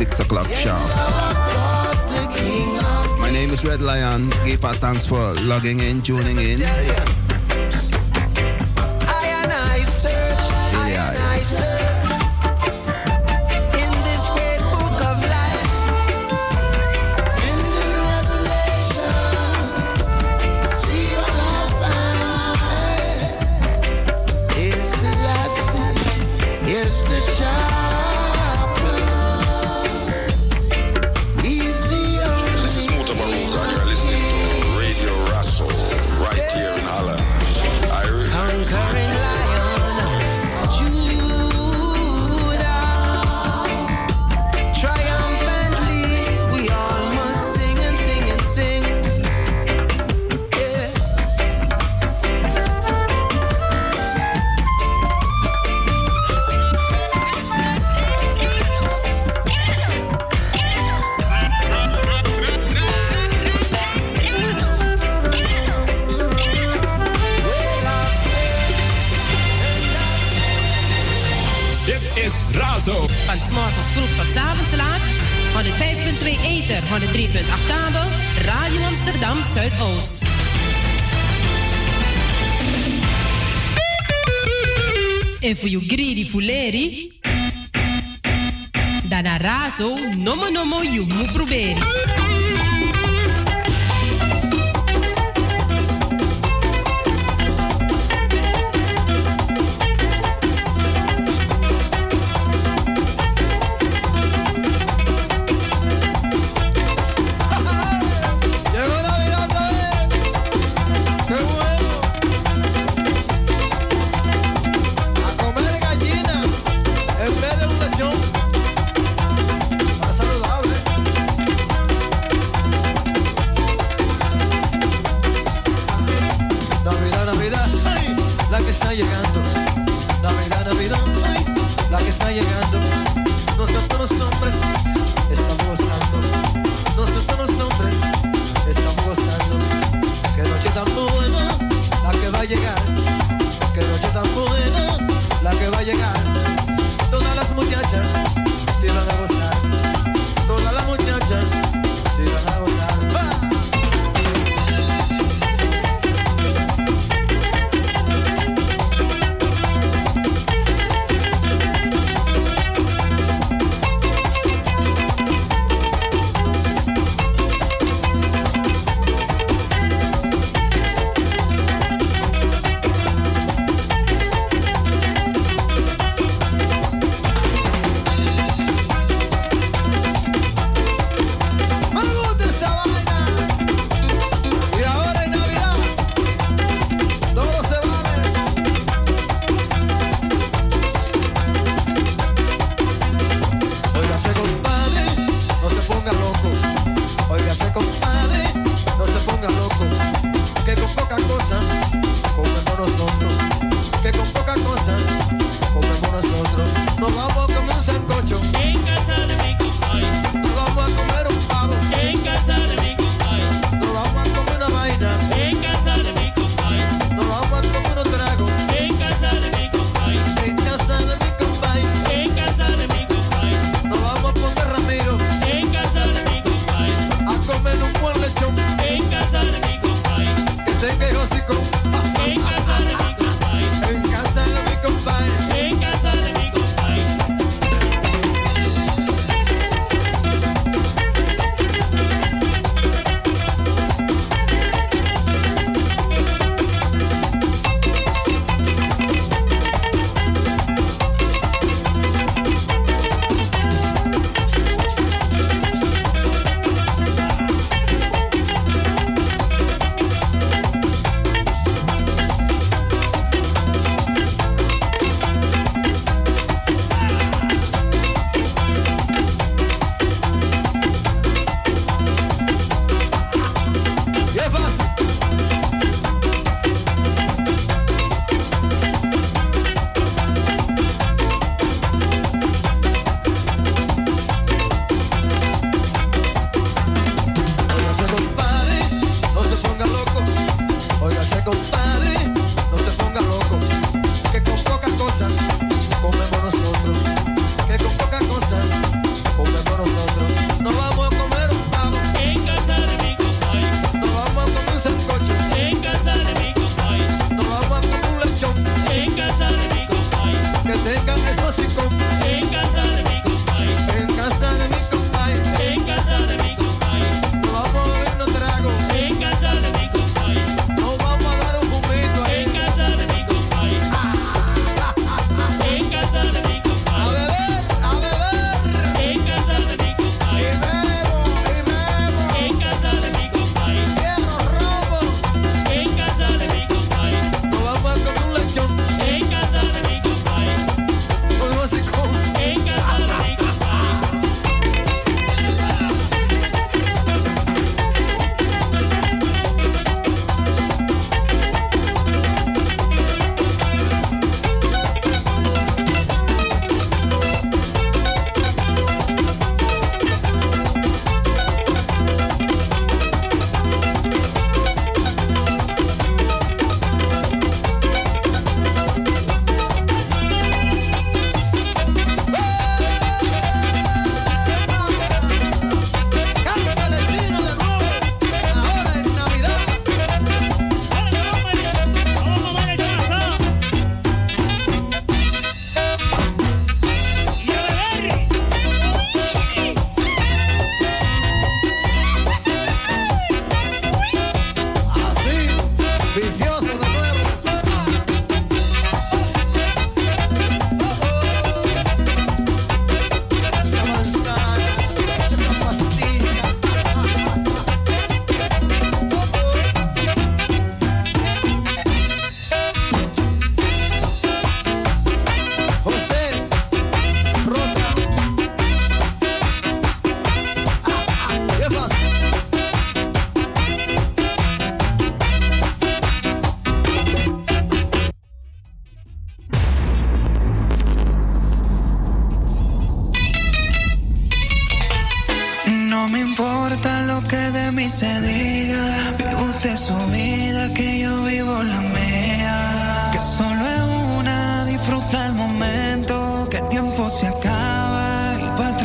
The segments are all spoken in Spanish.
6 o'clock sharp. My name is Red Lion. Give our thanks for logging in, tuning in. 5.2 Eter, 3.8 kabel, Radio Amsterdam Zuidoost. En voor je greedy fuleri, dan razo, nomo nomo, je moet proberen.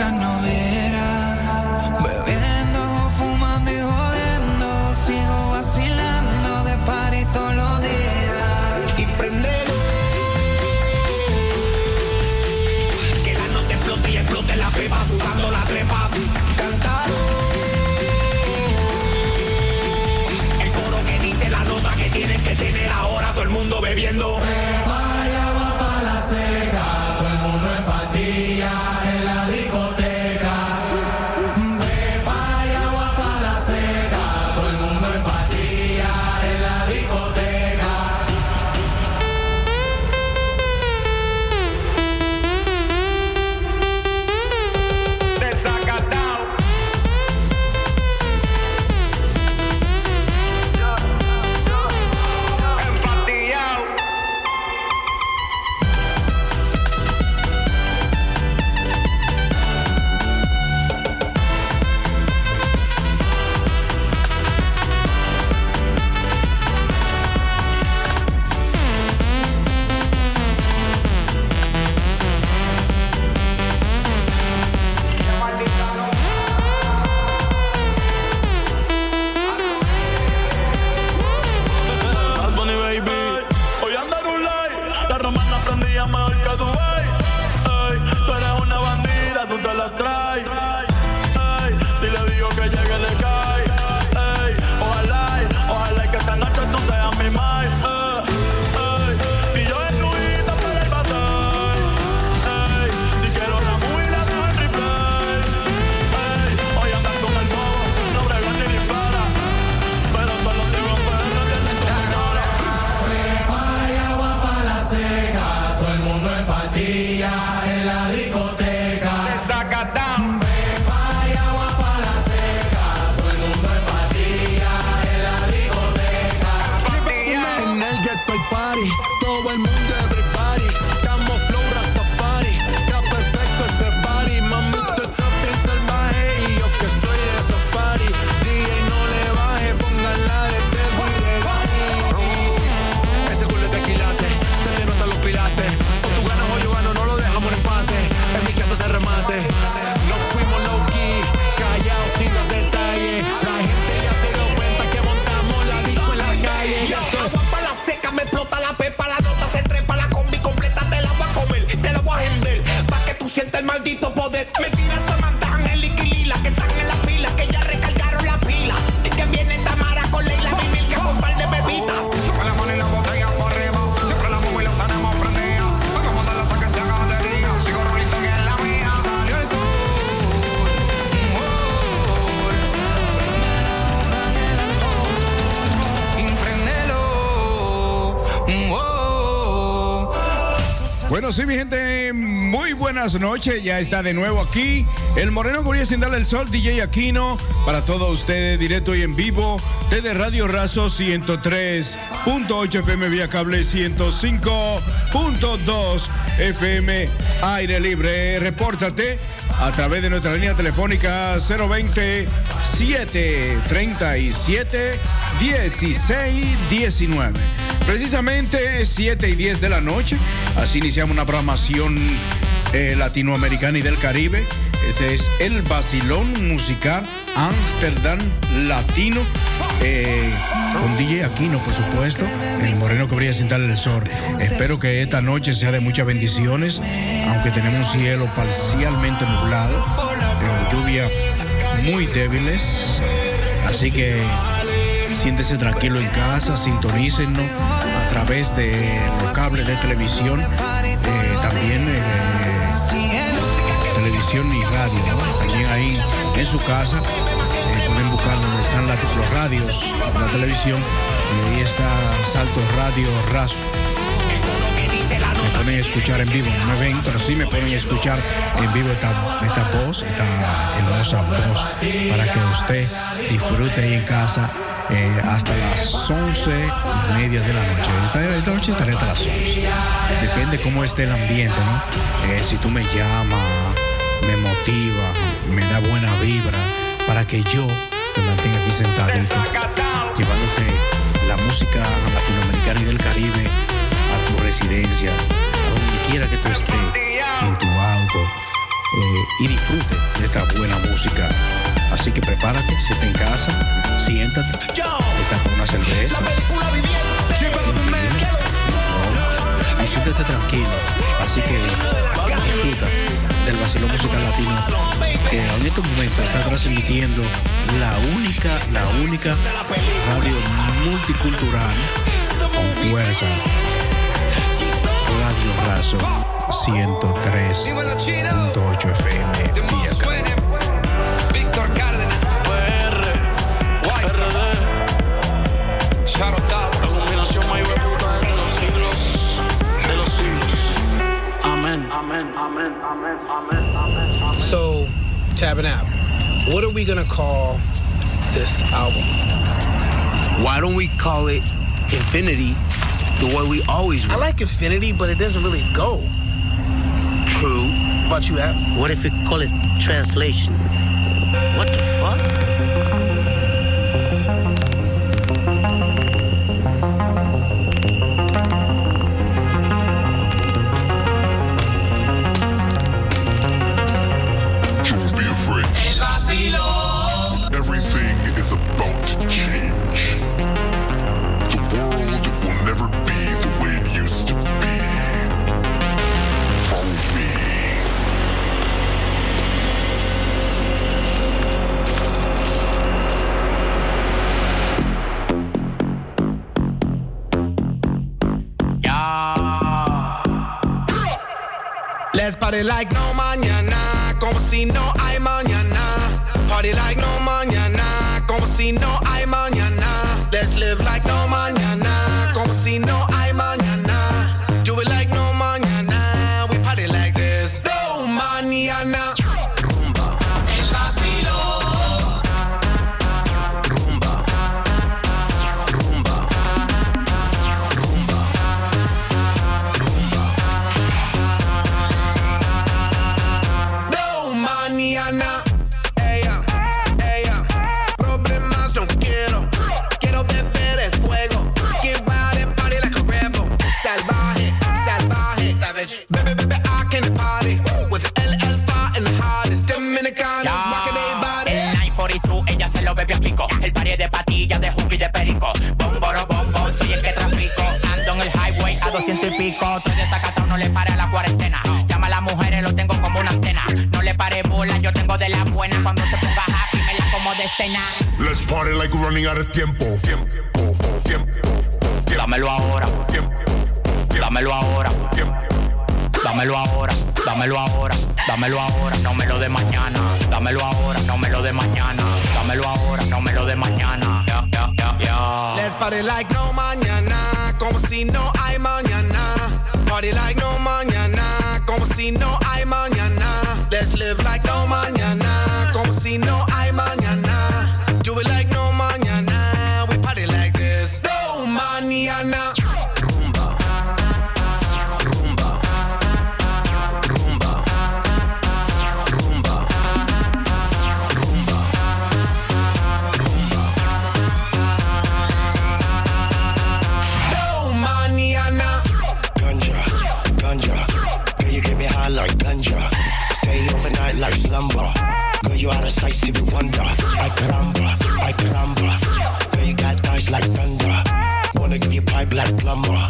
I know. Buenas noches. Ya está de nuevo aquí el Moreno Corea sin darle el sol, DJ Aquino, para todos ustedes, directo y en vivo, desde Radio Razo 103.8 FM vía cable 105.2 FM aire libre. Repórtate a través de nuestra línea telefónica 020 737 1619. Precisamente 7 y 10 de la noche. Así iniciamos una programación eh, latinoamericana y del Caribe. Este es el Basilón Musical Amsterdam Latino. Eh, con DJ Aquino, por supuesto, el moreno que brilla sin darle el sol. Espero que esta noche sea de muchas bendiciones, aunque tenemos un cielo parcialmente nublado, pero lluvia muy débiles. Así que siéntese tranquilo en casa, sintonícenos a través de los cables de televisión, eh, también televisión y radio. También ahí en su casa eh, pueden buscar donde están los radios, la televisión, y ahí está Salto Radio Raso. Me pueden escuchar en vivo, no me ven, pero sí me pueden escuchar en vivo esta, esta voz, esta hermosa voz, para que usted disfrute ahí en casa eh, hasta las once y media de la noche. Esta, noche estaré hasta las 11. Depende cómo esté el ambiente, ¿no? Eh, si tú me llamas me motiva, me da buena vibra para que yo te mantenga aquí sentadito, llevándote la música latinoamericana y del Caribe a tu residencia, a donde quiera que tú estés, en tu auto, eh, y disfrute de esta buena música. Así que prepárate, siéntate en casa, siéntate, está con una cerveza. Y siéntate tranquilo. Así que disfruta del vacilón musical latino que en estos momentos está transmitiendo la única, la única radio multicultural con fuerza. Radio Razo 103.8 FM Víctor Cárdenas. Amén. Amén, amén, amén, amén, amén. So, Tabernacle, what are we gonna call this album? Why don't we call it Infinity the way we always I like Infinity, but it doesn't really go. True. How about you, App? What if we call it translation? Party like no lo bebe a pico. El pari de patillas, de y de perico. Bomboro, bombón, soy el que trafico. Ando en el highway a 200 y pico. Estoy desacatado, no le pare la cuarentena. Llama a las mujeres, lo tengo como una antena. No le pare bola, yo tengo de la buena. Cuando se ponga happy, me la como de cena. Let's party like we're running out of tiempo. Tiempo, tiempo, tiempo, Dámelo ahora, tiempo, dámelo ahora. tiempo. Dámelo ahora, dámelo ahora, dámelo ahora, no me lo de mañana. Dámelo ahora, no me lo de mañana. Dámelo ahora, no me lo de mañana. Ya, ya, ya. Let's party like no mañana, como si no hay mañana. Party like no mañana, como si no hay mañana. Let's live like no mañana, You out to be wonder. I caramba, I caramba. Girl, you got thighs like thunder. Wanna give you pipe like plumber.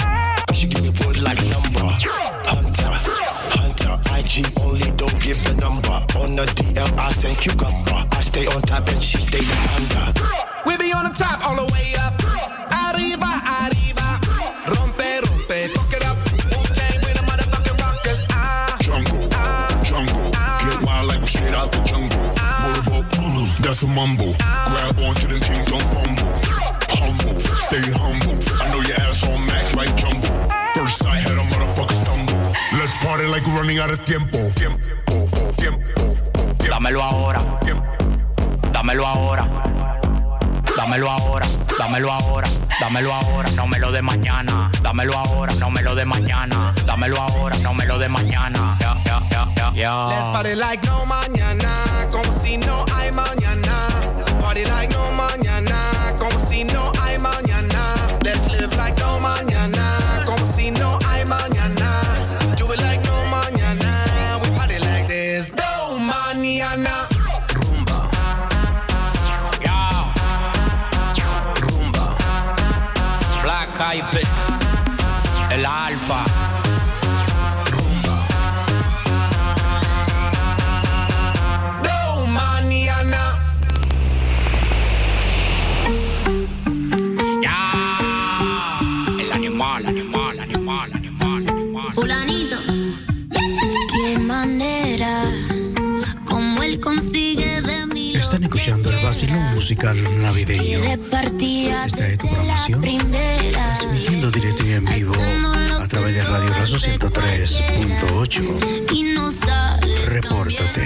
You should give me wood like lumber. Hunter, hunter. IG only, don't give the number. On the DL, I send cucumber. I stay on top and she stay under. We be on the top all the way mumble. Grab onto them kings on fumble. Humble, stay humble. I know your ass on max like jumbo. First sight had a motherfucker stumble. Let's party like we're running out of tiempo. Tiempo, tiempo, tiempo. Dámelo ahora, dámelo ahora. Dámelo ahora, Dámelo ahora, dámelo ahora, no me lo de mañana. Dámelo ahora, no me lo de mañana. Dámelo ahora, no me lo de mañana. Ya, ya, ya, ya. Let's party like no mañana, como si no hay mañana. Party like no mañana. musical navideño. Esta es tu programación. Transmitiendo directo y en vivo a través de Radio Razo 103.8. Repórtate.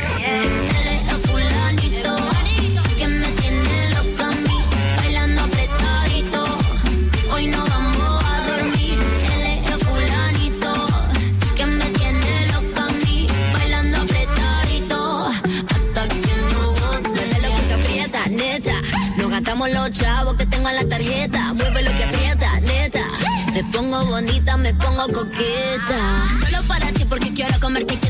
bonita, me pongo coqueta. Solo para ti porque quiero comerte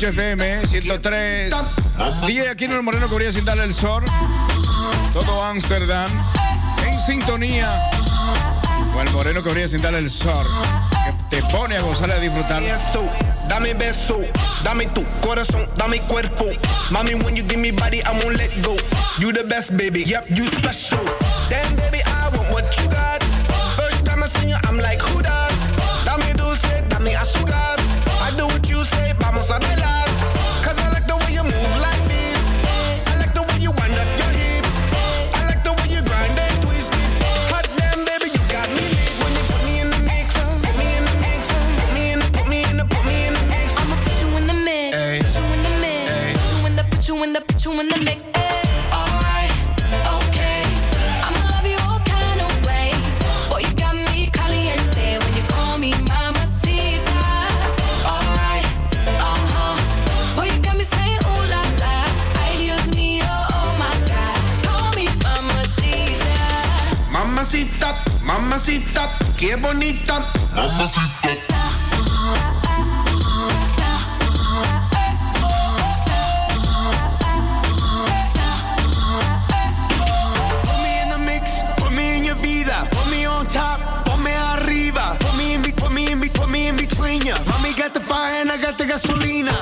8 FM, 103. 10 aquí en el Moreno Corría sin darle el sol. Todo Ámsterdam. En sintonía. Con el Moreno Corría sin darle el sol. Que te pone a gozar y a disfrutar. Dame beso, dame tu corazón, dame cuerpo. Mommy, when you give me body, I won't let go. You the best, baby. Yep, you special. Mamacita, qué bonita. Mamacita. Put me in the mix, put me in your vida, put me on top, ponme arriba, put me in, put me in, put me in between ya. Got the fire and I got the gasolina.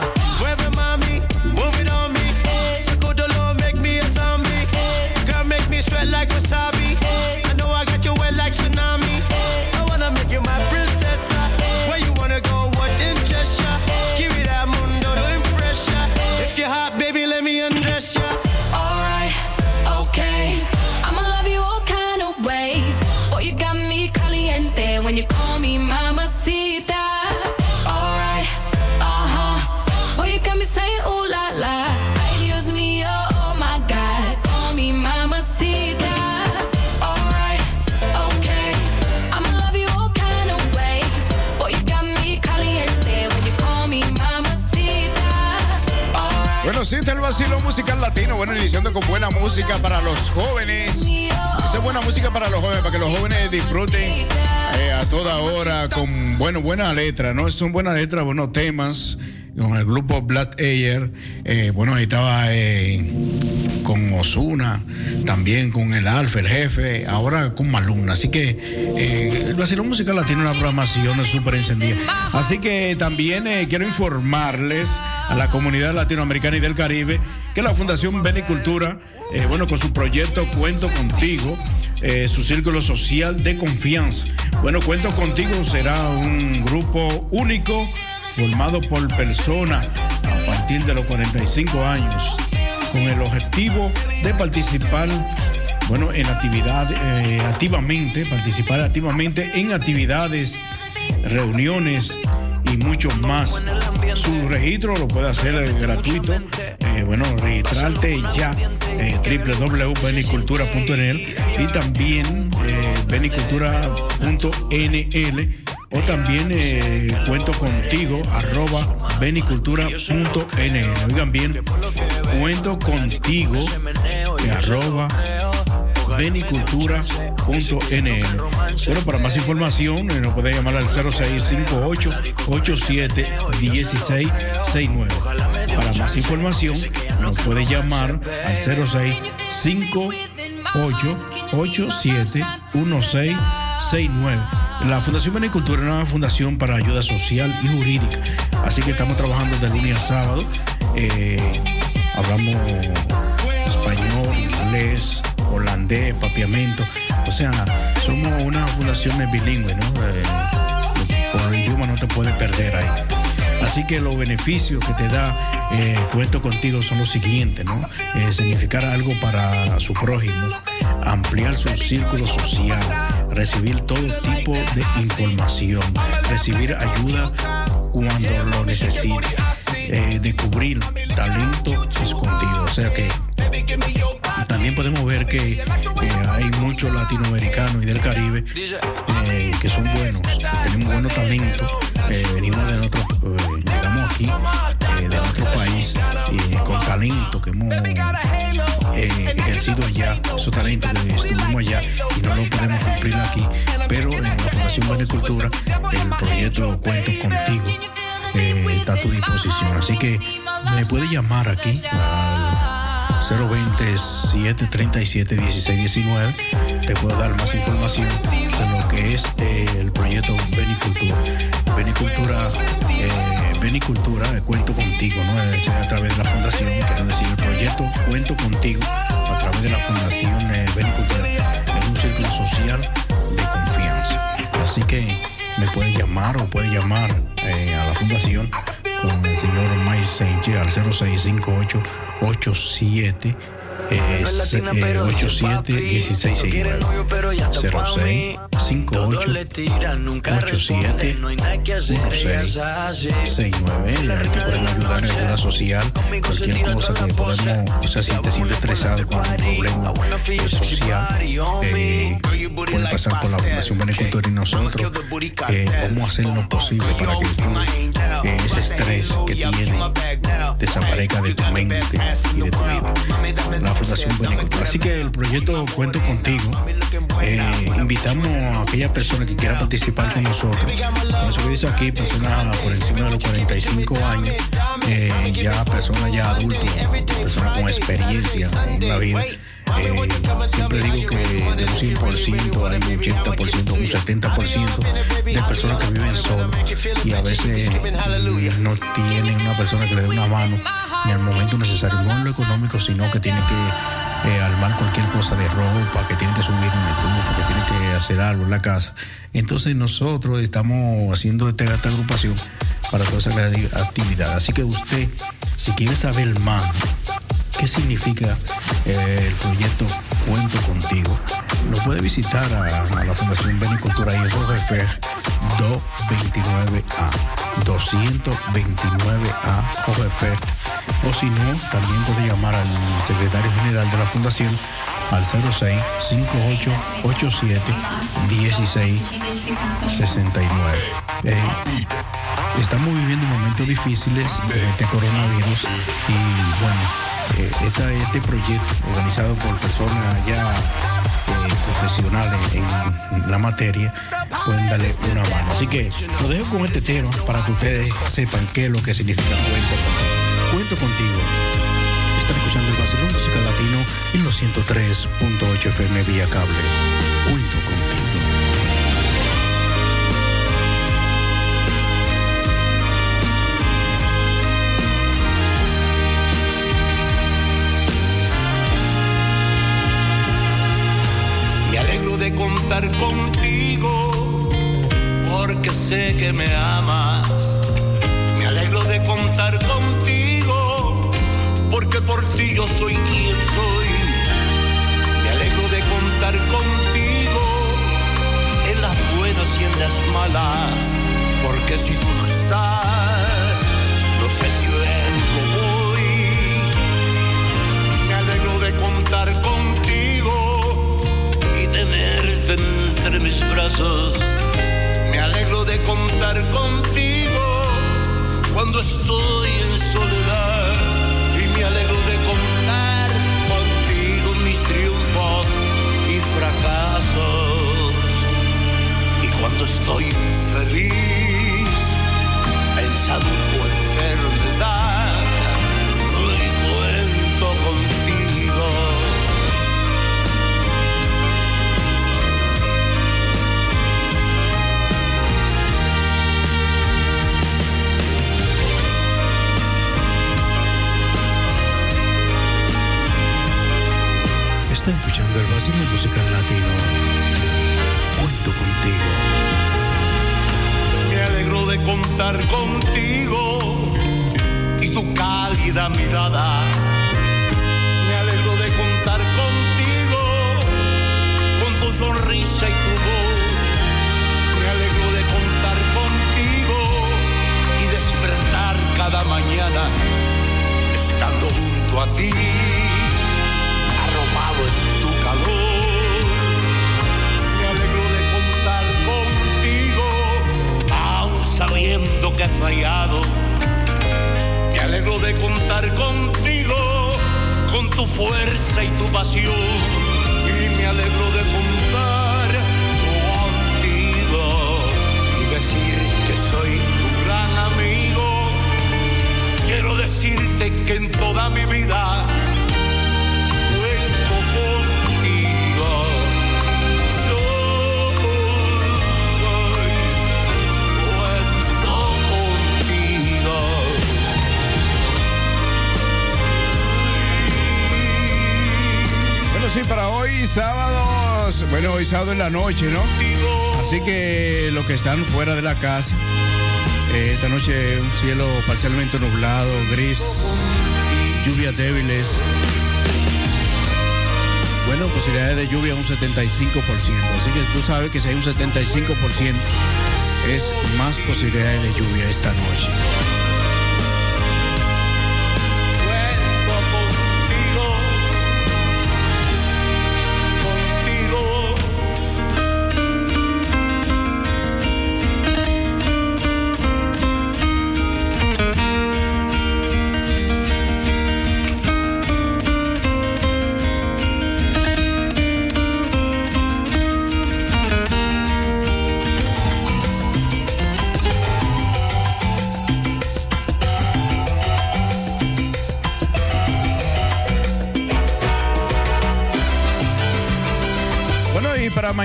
Bueno, sí, está el vacilo musical latino. Bueno, iniciando con buena música para los jóvenes. Esa es buena música para los jóvenes, para que los jóvenes disfruten eh, a toda hora con bueno, buena letra, ¿no? Son buenas letras, buenos temas. Con el grupo Black Ayer. eh, bueno, ahí estaba eh, con Osuna, también con el Alfa, el jefe, ahora con Maluna. Así que eh, el vacilón musical latino una programación súper encendida. Así que también quiero informarles a la comunidad latinoamericana y del Caribe que la Fundación Benicultura, bueno, con su proyecto Cuento Contigo, su círculo social de confianza. Bueno, Cuento Contigo será un grupo único formado por personas a partir de los 45 años con el objetivo de participar bueno, en actividad, eh, activamente, participar activamente en actividades, reuniones y mucho más. Su registro lo puede hacer eh, gratuito. Eh, bueno, registrarte ya www.benicultura.nl y también benicultura.nl o también eh, cuento contigo arroba benicultura.nl. Oigan bien, cuento contigo eh, arroba benicultura.nl. Bueno, para más información eh, nos puede llamar al 0658 87 1669. Para más información nos puede llamar al 0658 87 1669. La Fundación Benicultura es una fundación para ayuda social y jurídica. Así que estamos trabajando de lunes a sábado. Eh, hablamos español, inglés, holandés, papiamento. O sea, somos una fundación bilingüe, ¿no? Eh, el idioma no te puedes perder ahí. Así que los beneficios que te da eh, Cuento Contigo son los siguientes, ¿no? Eh, significar algo para su prójimo, ampliar su círculo social, recibir todo tipo de información, recibir ayuda cuando lo necesite, eh, descubrir talento escondido. O sea que también podemos ver que eh, hay muchos latinoamericanos y del Caribe eh, que son buenos, tenemos buenos talentos. venimos de otro, eh, llegamos aquí de otro país eh, con talento que hemos eh, ejercido allá, esos talentos que estuvimos allá y no lo podemos cumplir aquí. Pero en la Fundación Benicultura, el proyecto Cuento Contigo eh, está a tu disposición. Así que me puede llamar aquí al 027-37-1619 te puedo dar más información de lo que es eh, el proyecto Benicultura. Benicultura, eh, Benicultura, eh, cuento contigo, ¿no? Es a través de la fundación, quiero decir, el proyecto Cuento contigo a través de la fundación eh, Benicultura. Es un círculo social de confianza. Así que me pueden llamar o puede llamar eh, a la fundación con el señor Mike al 0658 87 se- eh, 87 1669 06 58 87 16 69 y ahí te podemos ayudar en ayuda social cualquier cosa que podemos o sea si te sientes estresado con un problema social eh, puede pasar por la Fundación Benecultura y nosotros eh, vamos a hacer lo posible para que tú eh, ese estrés que tienes desaparezca de tu mente y de tu vida la Fundación Benecultura así que el proyecto Cuento Contigo. Eh, invitamos a aquella persona que quiera participar con nosotros. Con eso que dice aquí personas por encima de los 45 años eh, ya personas ya adultos personas con experiencia en la vida. Eh, siempre digo que de un 100% hay un 80%, un 70% de personas que viven solos y a veces no tienen una persona que le dé una mano ni al momento necesario, no en lo económico, sino que tienen que eh, armar cualquier cosa de ropa, que tienen que subir un estufa, que tienen que hacer algo en la casa. Entonces nosotros estamos haciendo esta, agrupación para toda esa actividad. Así que usted, si quiere saber más qué significa eh, el proyecto Cuento Contigo, nos puede visitar a, la Fundación Benicultura y Jorge Fer 229A, 229A Jorge. O si no, también puede llamar al secretario general de la Fundación al 06 58 87 16 69. Eh, estamos viviendo momentos difíciles de este coronavirus y bueno, eh, este proyecto organizado por personas ya profesionales en la materia pueden darle una mano. Así que lo dejo con este tema para que ustedes sepan qué es lo que significa cuento contigo. Cuento contigo. Están escuchando el Barcelona Música Latino en los 103.8 FM vía cable. Cuento contigo. Me alegro de contar contigo porque sé que me amas. Me alegro de contar contigo porque por ti yo soy quien soy. Me alegro de contar contigo en las buenas y en las malas porque si tú no estás, no sé si entre mis brazos. Me alegro de contar contigo cuando estoy en soledad. Y me alegro de contar contigo mis triunfos y fracasos. Y cuando estoy feliz, en salud o enfermedad, Escuchando el Basilio Musical Latino. Cuento contigo. Me alegro de contar contigo y tu cálida mirada. Me alegro de contar contigo con tu sonrisa y tu voz. Me alegro de contar contigo y despertar cada mañana estando junto a ti, Me alegro de contar contigo, aún sabiendo que he fallado. Me alegro de contar contigo, con tu fuerza y tu pasión. Y me alegro de contar contigo y decir que soy tu gran amigo. Quiero decirte que en toda mi vida sábados, bueno, hoy sábado en la noche, ¿no? Así que los que están fuera de la casa, eh, esta noche un cielo parcialmente nublado, gris, lluvias débiles. Bueno, posibilidades de lluvia un 75%. Así que tú sabes que si hay un 75% es más posibilidades de lluvia esta noche.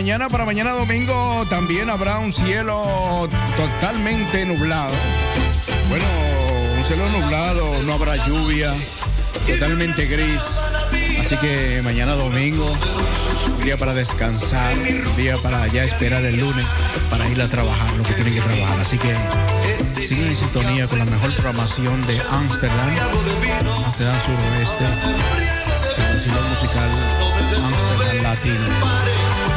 Mañana, para mañana domingo también habrá un cielo totalmente nublado. Bueno, un cielo nublado, no habrá lluvia, totalmente gris. Así que mañana domingo, un día para descansar, un día para ya esperar el lunes para ir a trabajar lo que tienen que trabajar. Así que sigan en sintonía con la mejor programación de Amsterdam, Amsterdam Suroeste, el musical Amsterdam Latino.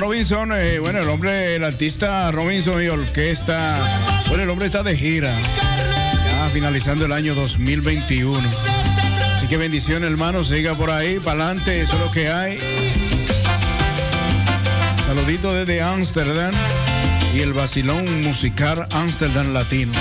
Robinson. eh, bueno, el hombre, el artista Robinson y orquesta. Bueno, el hombre está de gira. Ya finalizando el año 2021. Así que bendiciones, hermano. Siga por ahí, para adelante. Eso es lo que hay. Saludito desde Ámsterdam y el vacilón musical Ámsterdam Latino.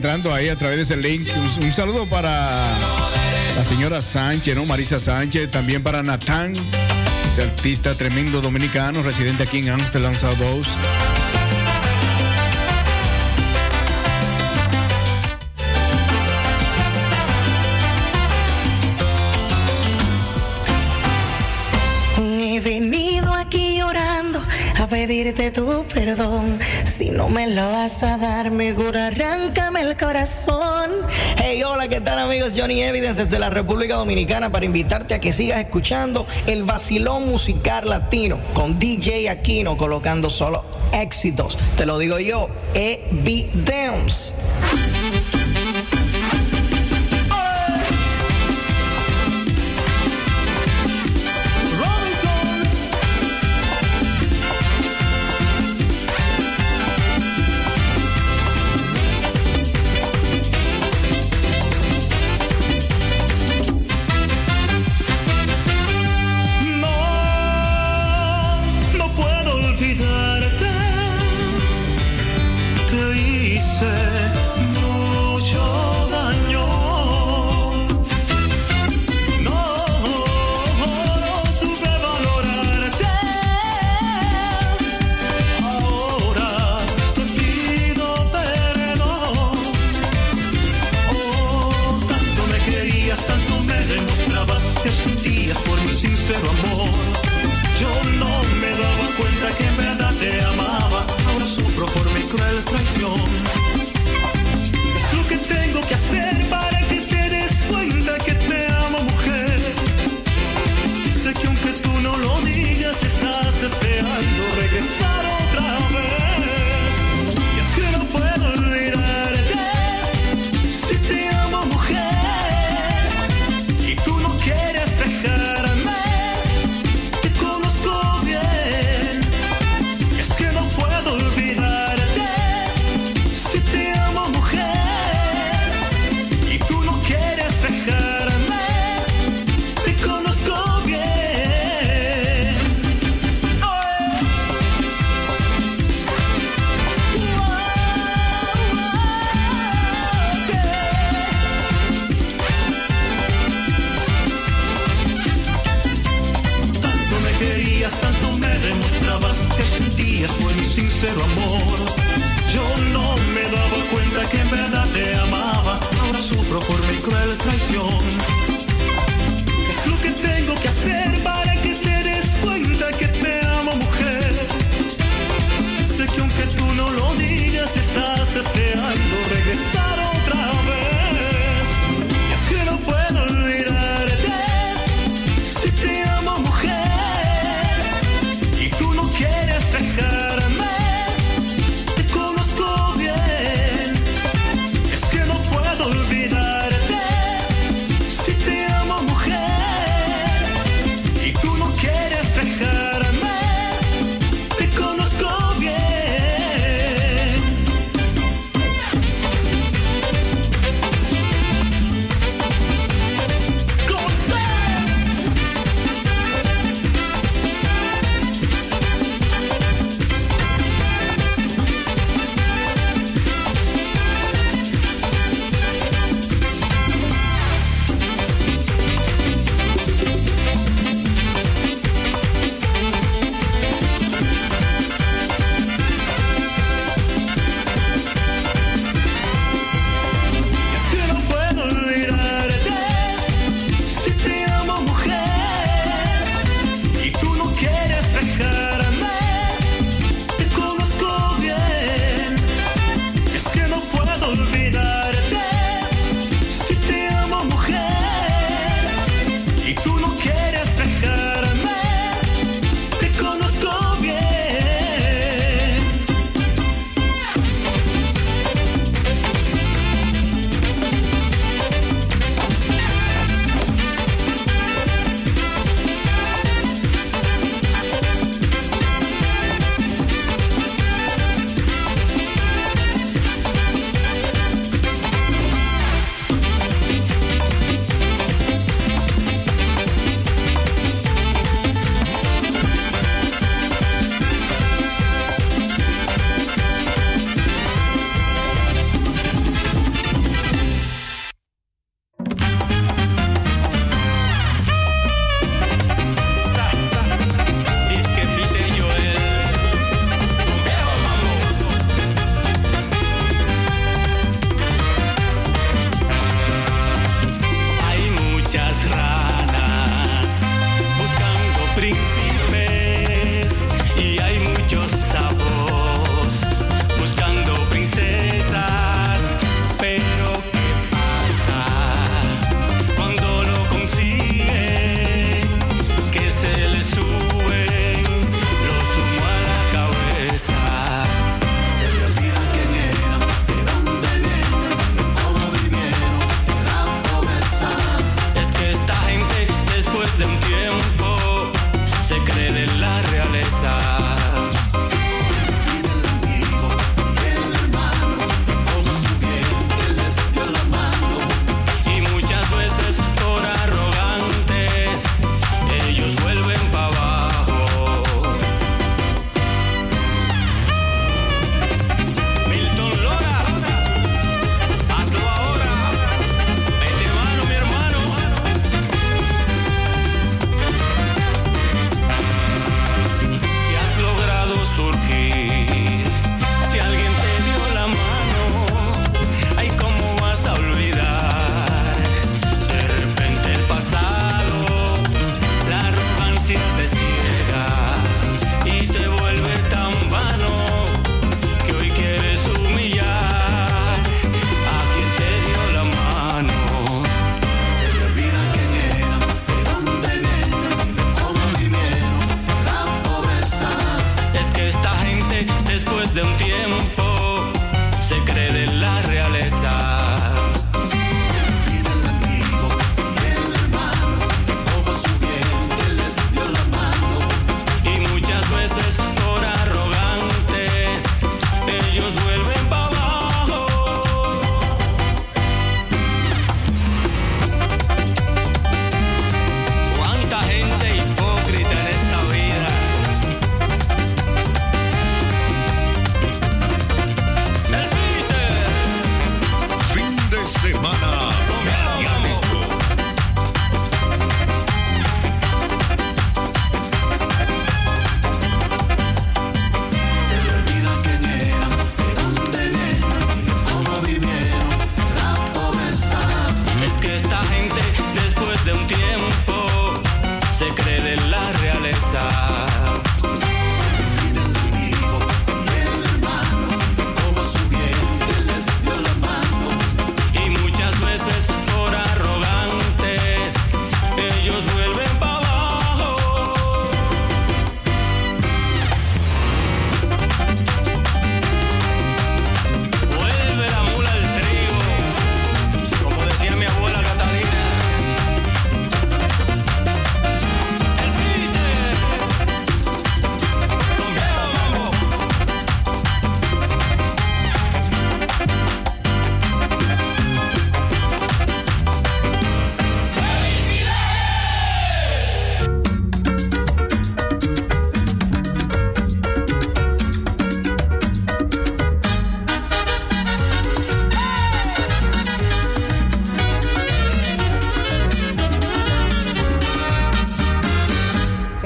Entrando ahí a través de ese link. Un, saludo para la señora Sánchez, ¿no? Marisa Sánchez, también para Natán, ese artista tremendo dominicano, residente aquí en Amsterdam South. He venido aquí llorando a pedirte tu perdón. Si no me lo vas a dar, mejor arráncame el corazón. Hey, hola, ¿qué tal amigos? Johnny Evidence desde la República Dominicana para invitarte a que sigas escuchando el vacilón musical latino con DJ Aquino colocando solo éxitos. Te lo digo yo, Evidence.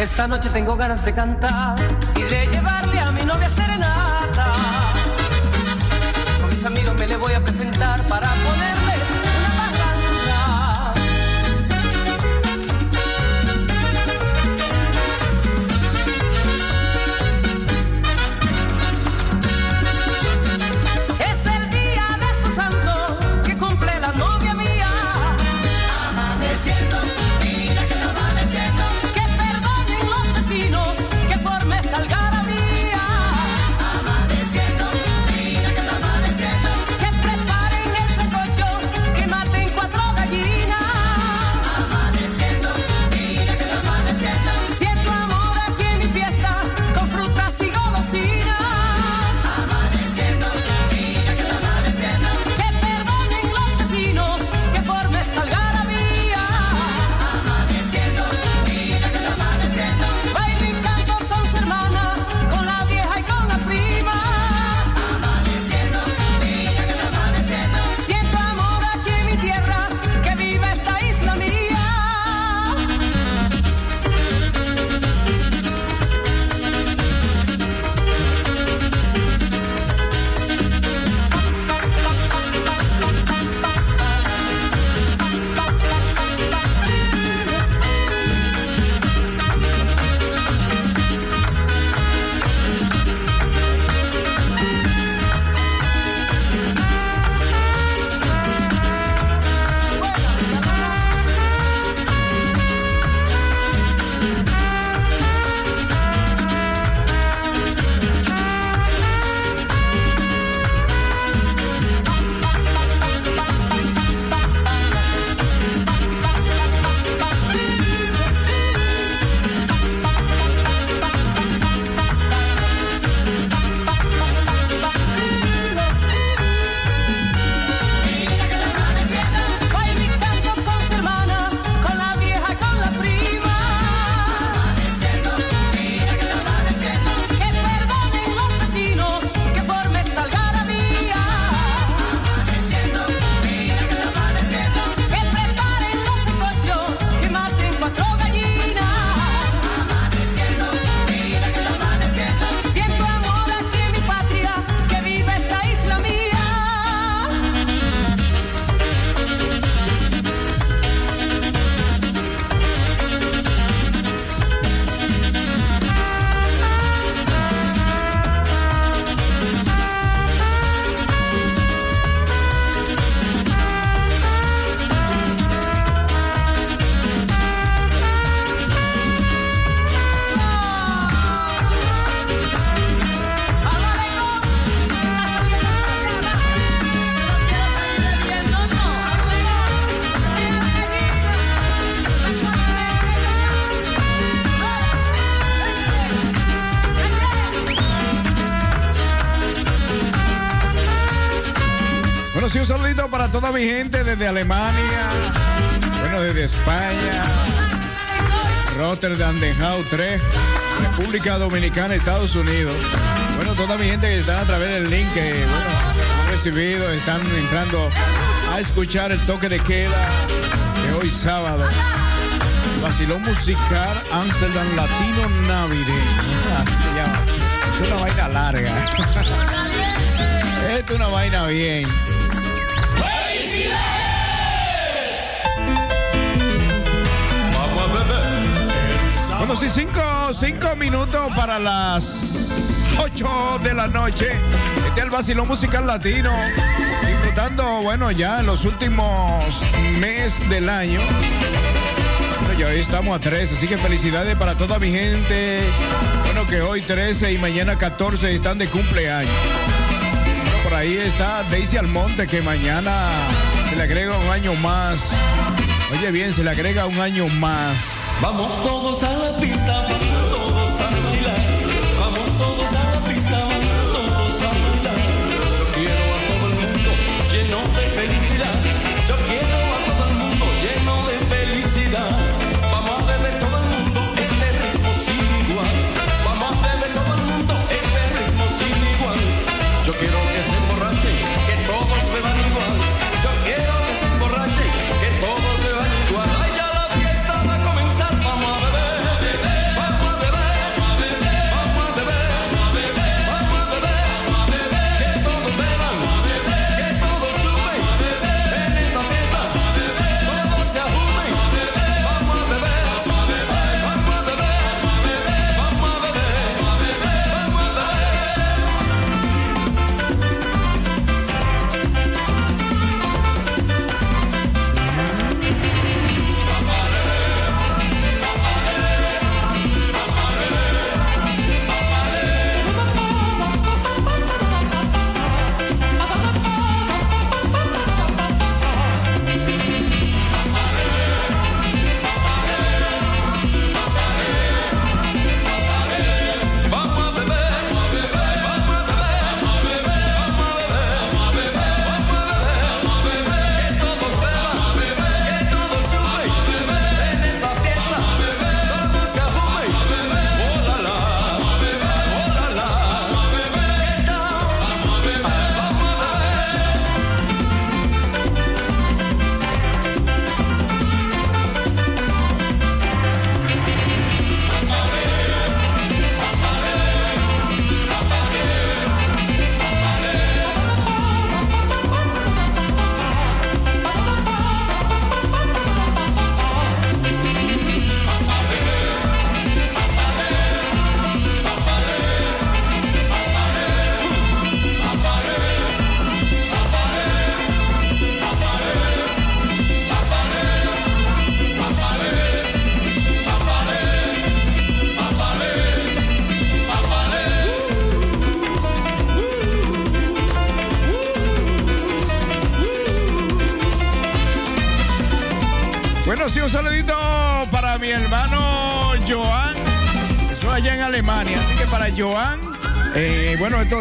Esta noche tengo ganas de cantar y de llevarle a mi novia serenata. Con mis amigos me le voy a presentar para ponerle Alemania, bueno, desde España, Rotterdam, Den Haag 3, República Dominicana, Estados Unidos. Bueno, toda mi gente que está a través del link que, bueno, han recibido, están entrando a escuchar el toque de queda de hoy sábado. Vacilón musical Amsterdam Latino Navideño. Así se llama. Es una vaina larga. Esto es una vaina bien. Bueno, sí, cinco, cinco minutos para las ocho de la noche. Este es el vacilón musical latino. Disfrutando, bueno, ya en los últimos meses del año. Bueno, ya hoy estamos a 13, así que felicidades para toda mi gente. Bueno, que hoy 13 y mañana 14 están de cumpleaños. Bueno, por ahí está Daisy Almonte, que mañana se le agrega un año más. Oye bien, se le agrega un año más. Vamos todos a la pista, todos a. Vamos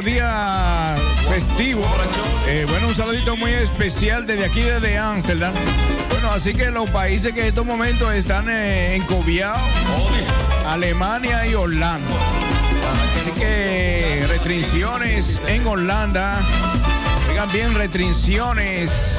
días festivos. eh, bueno, un saludito muy especial desde aquí, desde Ámsterdam. Bueno, así que los países que en estos momentos están eh, encobiados, Alemania y Holanda. Así que restricciones en Holanda. Oigan bien, restricciones